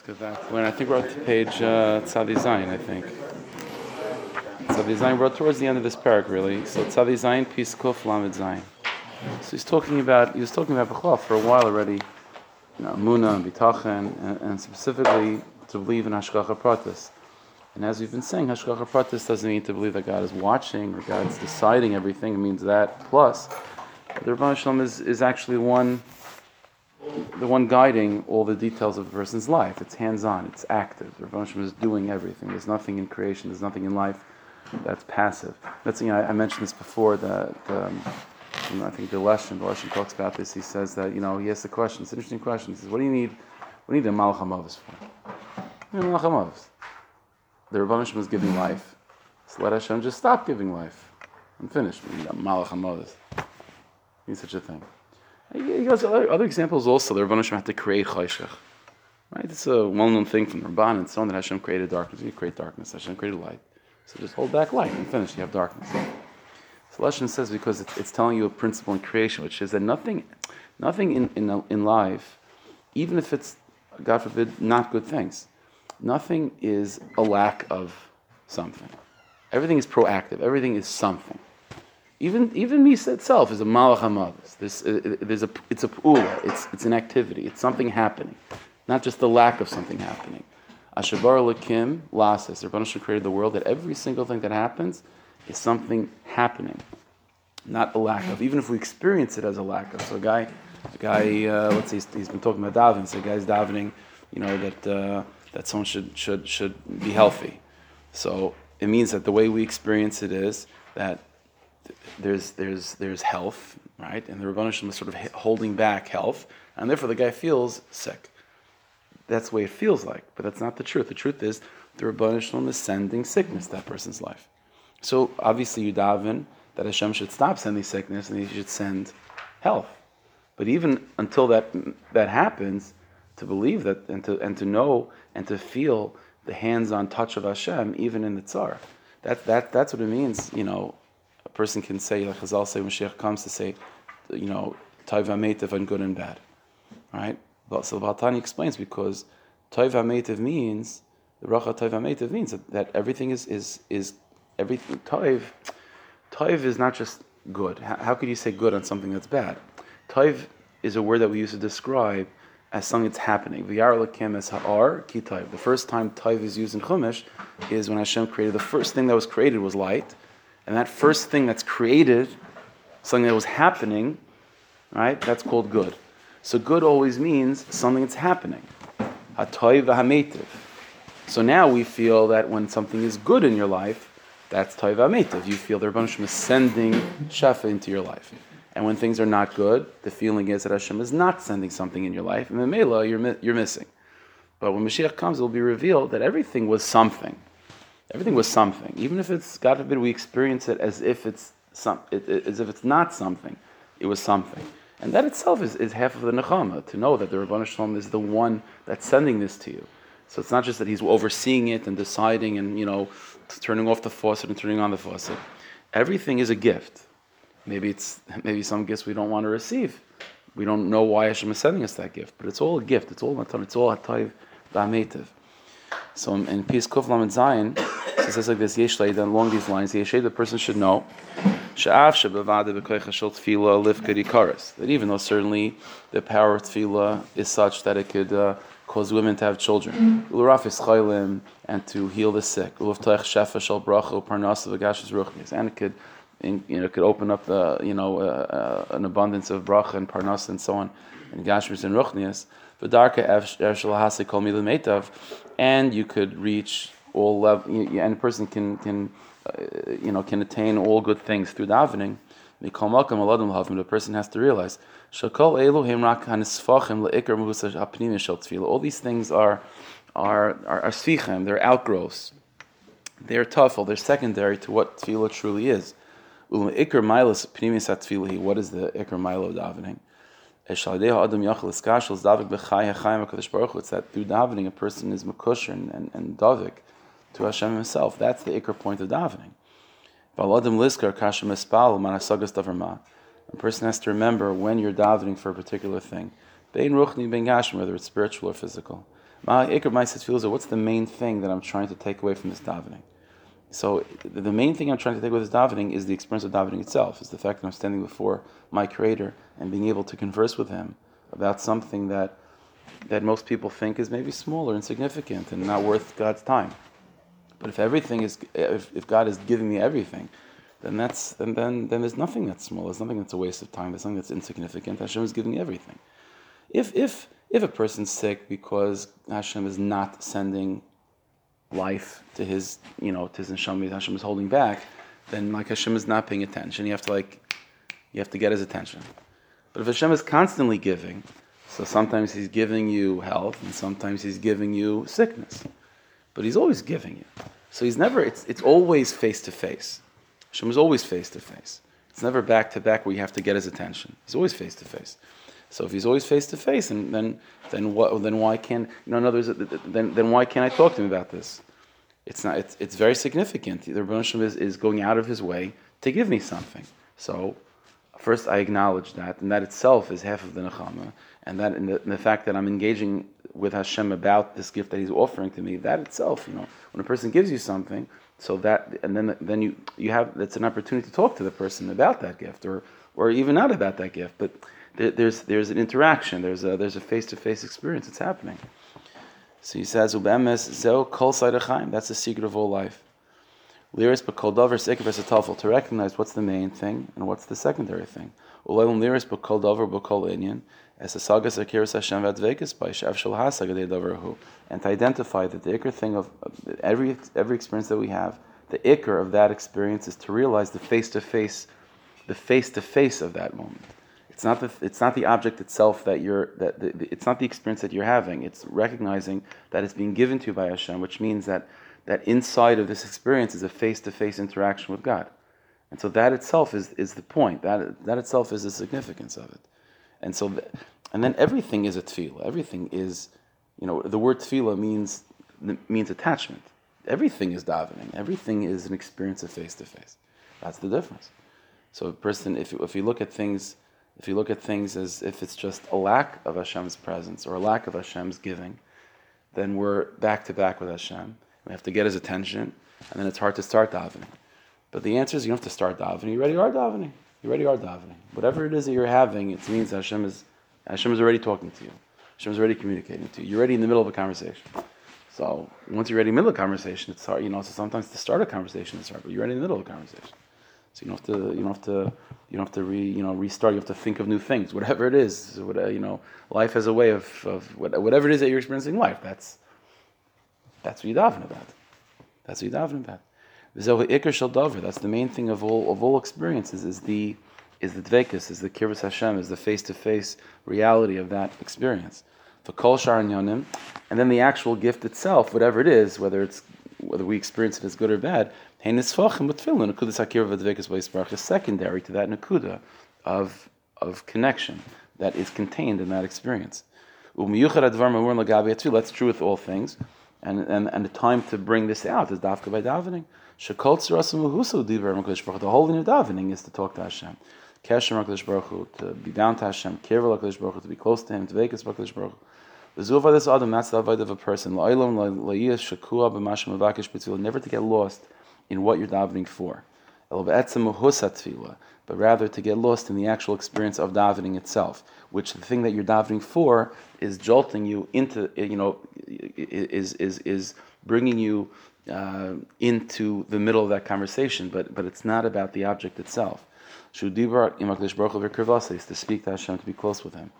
Let's get back when I think we're to page uh, Tzadi I think. Tzadi Zayin, we're towards the end of this parak, really. So Tzadi Zayin, Peace Kuf, Lamed. So he's talking about, he was talking about Bechal for a while already, you know, Muna and Bitachen, and, and specifically to believe in Hashgacha Pratis. And as we've been saying, Hashgacha Pratis doesn't mean to believe that God is watching or God's deciding everything. It means that plus. The Rabban Shalom is, is actually one the one guiding all the details of a person's life. It's hands-on, it's active. The Rebbe is doing everything. There's nothing in creation, there's nothing in life that's passive. That's you know, I, I mentioned this before. That I think the lesson talks about this. He says that you know he asks the question. It's an interesting question. He says, "What do you need? What do you need a malach hamavis for? You malach hamavis. The Rebbe is giving life. So let Hashem just stop giving life. I'm finished. Need a malach hamavis. Need such a thing. He goes other, other examples also. The Rabbanim had to create chayshach. Right? It's a well-known thing from Rabban and so on that Hashem created darkness. You create darkness. Hashem created light. So just hold back light and finish. You have darkness. So Lashon says because it's, it's, telling you a principle in creation, which is that nothing, nothing in, in, in life, even if it's, God forbid, not good things, nothing is a lack of something. Everything is proactive. Everything is something. Even even Misa itself is a malach hamavis. This uh, there's a it's a pula. It's it's an activity. It's something happening, not just the lack of something happening. Ashabar lakim lasis. Rabbanim created the world that every single thing that happens is something happening, not a lack of. Even if we experience it as a lack of. So a guy, a guy, uh, let's say he's, he's been talking about davening. So a guy's davening, you know that uh, that someone should should should be healthy. So it means that the way we experience it is that there's there's there's health, right? And the Rabbanah is sort of holding back health, and therefore the guy feels sick. That's the way it feels like, but that's not the truth. The truth is the Rabbanah is sending sickness to that person's life. So obviously you daven that Hashem should stop sending sickness and He should send health. But even until that that happens, to believe that and to and to know and to feel the hands-on touch of Hashem, even in the tsar, that that that's what it means. You know, person can say, like Chazal say, when Mashiach comes to say, you know, Taiva Meitav and good and bad. Right? So Baltani explains because Taiva Meitav means, the Racha Taiva Meitav means that, that everything is, is, is everything, Taiv, Taiv is not just good. How, how could you say good on something that's bad? Taiv is a word that we use to describe as something that's happening. Taiv. The first time taiv is used in Chumash is when Hashem created, the first thing that was created was light, and that first thing that's created, something that was happening, right, that's called good. So good always means something that's happening. V'hametiv. So now we feel that when something is good in your life, that's toy v'hametiv. You feel the Rebbe is sending shefa into your life. And when things are not good, the feeling is that Hashem is not sending something in your life, and the Mela you're, you're missing. But when Mashiach comes, it will be revealed that everything was something. Everything was something, even if it's God forbid we experience it as if it's some, it, it, as if it's not something. It was something, and that itself is, is half of the nechama to know that the Rabban Shalom is the one that's sending this to you. So it's not just that he's overseeing it and deciding and you know turning off the faucet and turning on the faucet. Everything is a gift. Maybe it's maybe some gifts we don't want to receive. We don't know why Hashem is sending us that gift, but it's all a gift. It's all matan. It's all hatayv ba'ametiv. So in, Peace Kuf Lamed Zion, it says like this, Yeshlei, then along these lines, Yeshlei, the person should know, that even though certainly the power of tefillah is such that it could uh, cause women to have children, and to heal the sick, and it could in, you know, could open up the, you know, uh, uh, an abundance of bracha and parnas and so on, and gashmis and ruchnias. And you could reach all level, and a person can can uh, you know can attain all good things through davening. The person has to realize all these things are are are, are they're outgrowths. They're tafel, they're secondary to what tefillah truly is. What is the ikr milo davening? It's that through davening a person is makusher and, and, and davik to Hashem Himself. That's the ikr point of davening. A person has to remember when you're davening for a particular thing, whether it's spiritual or physical. What's the main thing that I'm trying to take away from this davening? So the main thing I'm trying to take with this davening is the experience of davening itself, is the fact that I'm standing before my Creator and being able to converse with Him about something that that most people think is maybe small or insignificant and not worth God's time. But if everything is, if, if God is giving me everything, then that's then, then then there's nothing that's small. There's nothing that's a waste of time. There's nothing that's insignificant. Hashem is giving me everything. If if if a person's sick because Hashem is not sending life to his, you know, to his neshama, Hashem is holding back, then like Hashem is not paying attention. You have to like, you have to get his attention. But if Hashem is constantly giving, so sometimes He's giving you health, and sometimes He's giving you sickness, but He's always giving you. So He's never. It's it's always face to face. Hashem is always face to face. It's never back to back where you have to get His attention. He's always face to face. So if he's always face to face, and then then what? Then why can't you know? In other words, then then why can't I talk to him about this? It's not. It's, it's very significant. The Rebbe is, is going out of his way to give me something. So first, I acknowledge that, and that itself is half of the nechama, and that in the, in the fact that I'm engaging with Hashem about this gift that He's offering to me, that itself, you know, when a person gives you something, so that and then then you you have that's an opportunity to talk to the person about that gift, or or even not about that gift, but there, there's there's an interaction. There's a there's a face to face experience. that's happening. So he says, "Ubemes zeo kol That's the secret of all life. Liris b'kol davar sekev to recognize what's the main thing and what's the secondary thing. Ulayim liris b'kol davar b'kol inyan as a sagas akiris Hashem v'advekis by shav shel and to identify that the ikr thing of every every experience that we have, the ikr of that experience is to realize the face to face, the face to face of that moment. It's not the it's not the object itself that you're that the, it's not the experience that you're having. It's recognizing that it's being given to you by Hashem, which means that that inside of this experience is a face-to-face interaction with God, and so that itself is is the point. That that itself is the significance of it, and so and then everything is a tefillah. Everything is, you know, the word tefillah means means attachment. Everything is davening. Everything is an experience of face-to-face. That's the difference. So a person, if if you look at things if you look at things as if it's just a lack of Hashem's presence or a lack of Hashem's giving, then we're back to back with Hashem. We have to get his attention, and then it's hard to start davening. But the answer is you don't have to start davening. You already are davening. You already are davening. Whatever it is that you're having, it means Hashem is Hashem is already talking to you. Hashem is already communicating to you. You're already in the middle of a conversation. So once you're already in the middle of a conversation, it's hard. You know, so sometimes to start a conversation is hard, but you're already in the middle of a conversation. So you don't have to, you don't have to, you don't have to re, you know, restart. You have to think of new things, whatever it is. Whatever, uh, you know, life has a way of, of whatever it is that you're experiencing in life. That's that's what you're davening about. That's what you're davening about. That's the main thing of all of all experiences is the is the dvekus, is the kirbus Hashem, is the face to face reality of that experience. For kol and then the actual gift itself, whatever it is, whether it's whether we experience it as good or bad, is secondary to that nakuda of, of connection that is contained in that experience. That's true with all things. And, and, and the time to bring this out is dafka by davening. The whole in davening is to talk to Hashem. Keshem HaKadosh Baruch to be bound to Hashem. Kirva HaKadosh Baruch to be close to Him. To vekas HaKadosh Baruch Hu. Zuva this adam, that's the avoid of a person. Never to get lost in what you're davening for. But rather to get lost in the actual experience of davening itself, which the thing that you're davening for is jolting you into, you know, is is is bringing you uh, into the middle of that conversation. But but it's not about the object itself. To speak to Hashem, to be close with Him.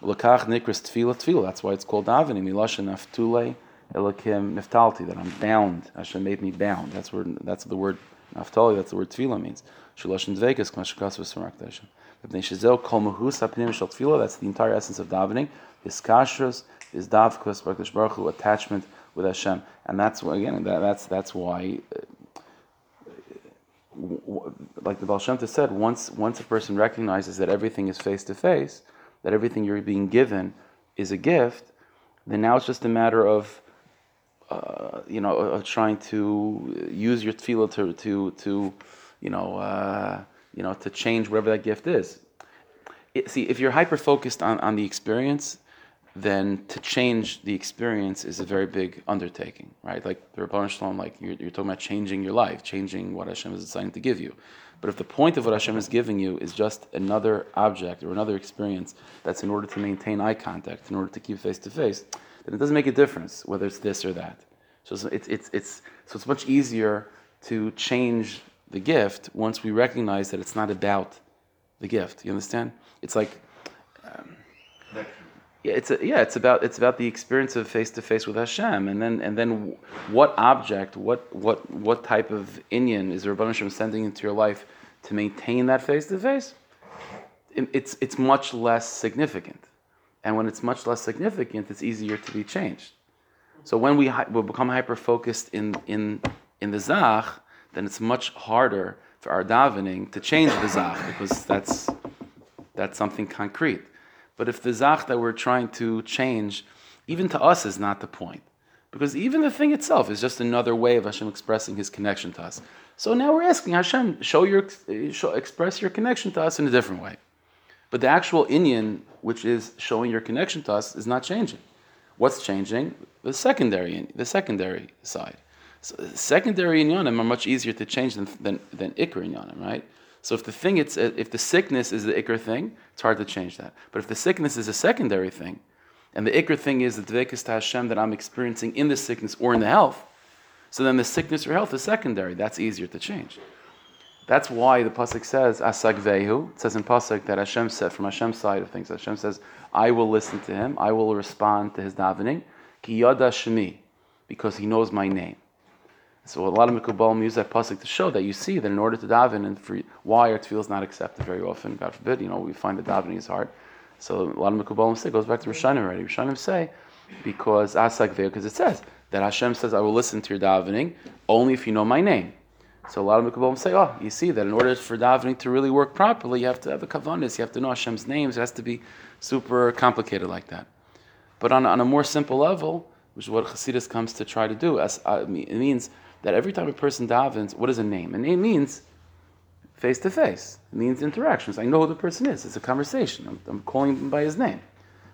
That's why it's called davening. Elakim niftalti. That I'm bound. Hashem made me bound. That's where that's the word naftali. That's the word tefillah means. Shulashin dvekas kmashakas v'samak Hashem. That's the entire essence of davening. His kashrus, his davkus, baruch Hu, attachment with Hashem, and that's again that, that's that's why. Uh, like the Baal Shem said, once once a person recognizes that everything is face to face, that everything you're being given is a gift, then now it's just a matter of, uh, you know, of trying to use your tefillah to, to, to you know, uh, you know, to change whatever that gift is. It, see, if you're hyper focused on, on the experience, then to change the experience is a very big undertaking, right? Like the Rabban Shalom, like you're, you're, talking about changing your life, changing what Hashem is deciding to give you. But if the point of what Hashem is giving you is just another object or another experience that's in order to maintain eye contact, in order to keep face to face, then it doesn't make a difference whether it's this or that. So it's, it's, it's, so it's much easier to change the gift once we recognize that it's not about the gift. You understand? It's like, um, yeah, it's a, yeah, it's about it's about the experience of face to face with Hashem, and then and then what object, what what what type of inyan is Rabban Hashem sending into your life to maintain that face to face? It's it's much less significant, and when it's much less significant, it's easier to be changed. So when we will become hyper focused in in in the zach, then it's much harder for our davening to change the zach because that's that's something concrete. But if the zach that we're trying to change, even to us, is not the point, because even the thing itself is just another way of Hashem expressing His connection to us. So now we're asking Hashem, show your, show, express your connection to us in a different way. But the actual inyan, which is showing your connection to us, is not changing. What's changing? The secondary, the secondary side. So secondary inyanim are much easier to change than than, than ikr inyanim, right? So if the thing it's if the sickness is the ikr thing, it's hard to change that. But if the sickness is a secondary thing, and the ikr thing is the dvekas to Hashem that I'm experiencing in the sickness or in the health, so then the sickness or health is secondary. That's easier to change. That's why the pasuk says asag vehu. It says in pasuk that Hashem said from Hashem's side of things. Hashem says, "I will listen to him. I will respond to his davening." Ki yada shemi, because he knows my name. So a lot of Mikubalim use that pasuk to show that you see that in order to daven and for why our tefillah is not accepted very often, God forbid, you know, we find that davening is hard. So a lot of Mikubalim say goes back to Rishonim already. Rishonim say because asak because it says that Hashem says I will listen to your davening only if you know my name. So a lot of Mikubalim say, oh, you see that in order for davening to really work properly, you have to have a kavanis, you have to know Hashem's names. It has to be super complicated like that. But on, on a more simple level, which is what Chassidus comes to try to do, as, uh, it means that every time a person davens, what is a name? A name means face to face. It means interactions. I know who the person is. It's a conversation. I'm, I'm calling him by his name.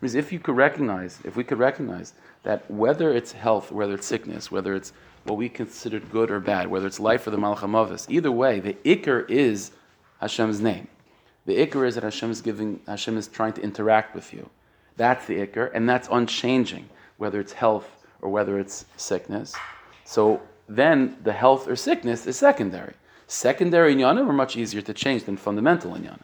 Means if you could recognize, if we could recognize that whether it's health, whether it's sickness, whether it's what we considered good or bad, whether it's life or the malachamavis, either way, the ikr is Hashem's name. The ikr is that Hashem is giving, Hashem is trying to interact with you. That's the ikr, and that's unchanging, whether it's health or whether it's sickness. So then the health or sickness is secondary. Secondary inyanim are much easier to change than fundamental inyanim.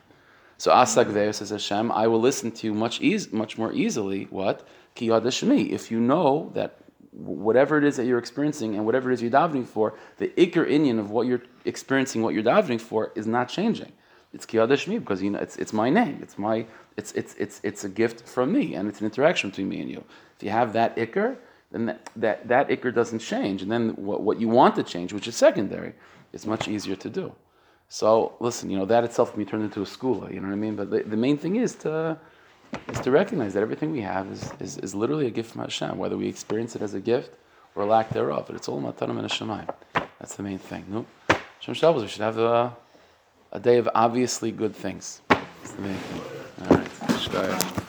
So asak says Hashem, I will listen to you much eas- much more easily. What ki If you know that whatever it is that you're experiencing and whatever it is you're davening for, the ikr inyan of what you're experiencing, what you're davening for, is not changing. It's ki because you know it's, it's my name. It's my it's, it's it's it's a gift from me and it's an interaction between me and you. If you have that ikr, then that, that, that doesn't change. And then what, what you want to change, which is secondary, is much easier to do. So listen, you know, that itself can be turned into a school, you know what I mean? But the, the main thing is to is to recognize that everything we have is, is, is literally a gift from Hashem, whether we experience it as a gift or lack thereof. But it's all matanim and Hashemayim. That's the main thing. No? Shem Shabbos, we should have a, a day of obviously good things. That's the main thing. All right.